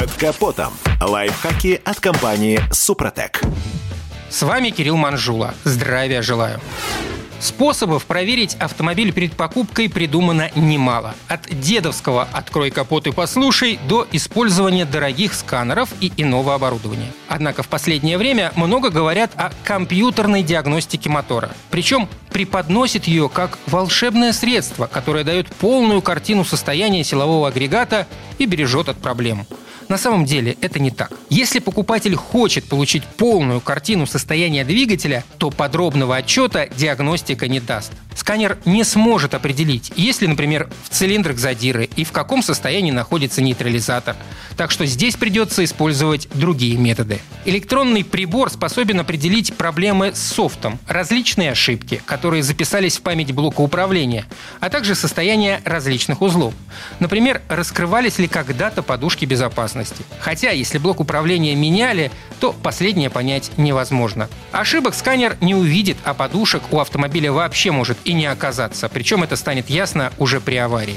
Под капотом. Лайфхаки от компании «Супротек». С вами Кирилл Манжула. Здравия желаю. Способов проверить автомобиль перед покупкой придумано немало. От дедовского «открой капот и послушай» до использования дорогих сканеров и иного оборудования. Однако в последнее время много говорят о компьютерной диагностике мотора. Причем преподносит ее как волшебное средство, которое дает полную картину состояния силового агрегата и бережет от проблем. На самом деле это не так. Если покупатель хочет получить полную картину состояния двигателя, то подробного отчета диагностика не даст. Сканер не сможет определить, есть ли, например, в цилиндрах задиры и в каком состоянии находится нейтрализатор. Так что здесь придется использовать другие методы. Электронный прибор способен определить проблемы с софтом, различные ошибки, которые записались в память блока управления, а также состояние различных узлов. Например, раскрывались ли когда-то подушки безопасности. Хотя, если блок управления меняли, то последнее понять невозможно. Ошибок сканер не увидит, а подушек у автомобиля вообще может и не оказаться. Причем это станет ясно уже при аварии.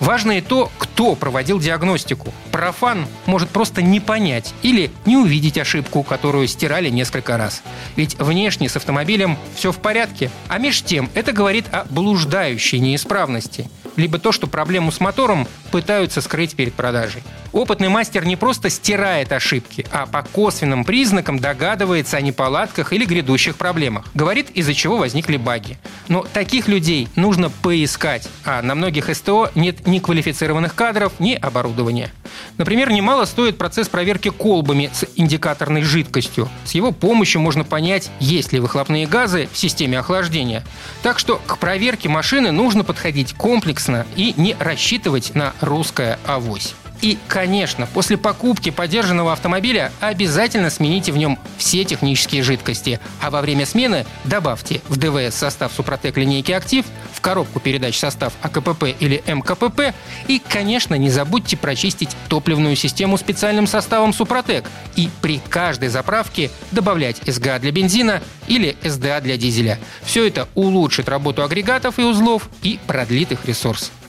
Важно и то, кто проводил диагностику. Профан может просто не понять или не увидеть ошибку, которую стирали несколько раз. Ведь внешне с автомобилем все в порядке. А меж тем это говорит о блуждающей неисправности – либо то, что проблему с мотором пытаются скрыть перед продажей. Опытный мастер не просто стирает ошибки, а по косвенным признакам догадывается о неполадках или грядущих проблемах. Говорит, из-за чего возникли баги. Но таких людей нужно поискать, а на многих СТО нет ни квалифицированных кадров, ни оборудования. Например, немало стоит процесс проверки колбами с индикаторной жидкостью. С его помощью можно понять, есть ли выхлопные газы в системе охлаждения. Так что к проверке машины нужно подходить комплексно и не рассчитывать на русское авось. И, конечно, после покупки подержанного автомобиля обязательно смените в нем все технические жидкости, а во время смены добавьте в ДВС состав Супротек линейки «Актив», в коробку передач состав АКПП или МКПП и, конечно, не забудьте прочистить топливную систему специальным составом Супротек и при каждой заправке добавлять СГА для бензина или СДА для дизеля. Все это улучшит работу агрегатов и узлов и продлит их ресурс.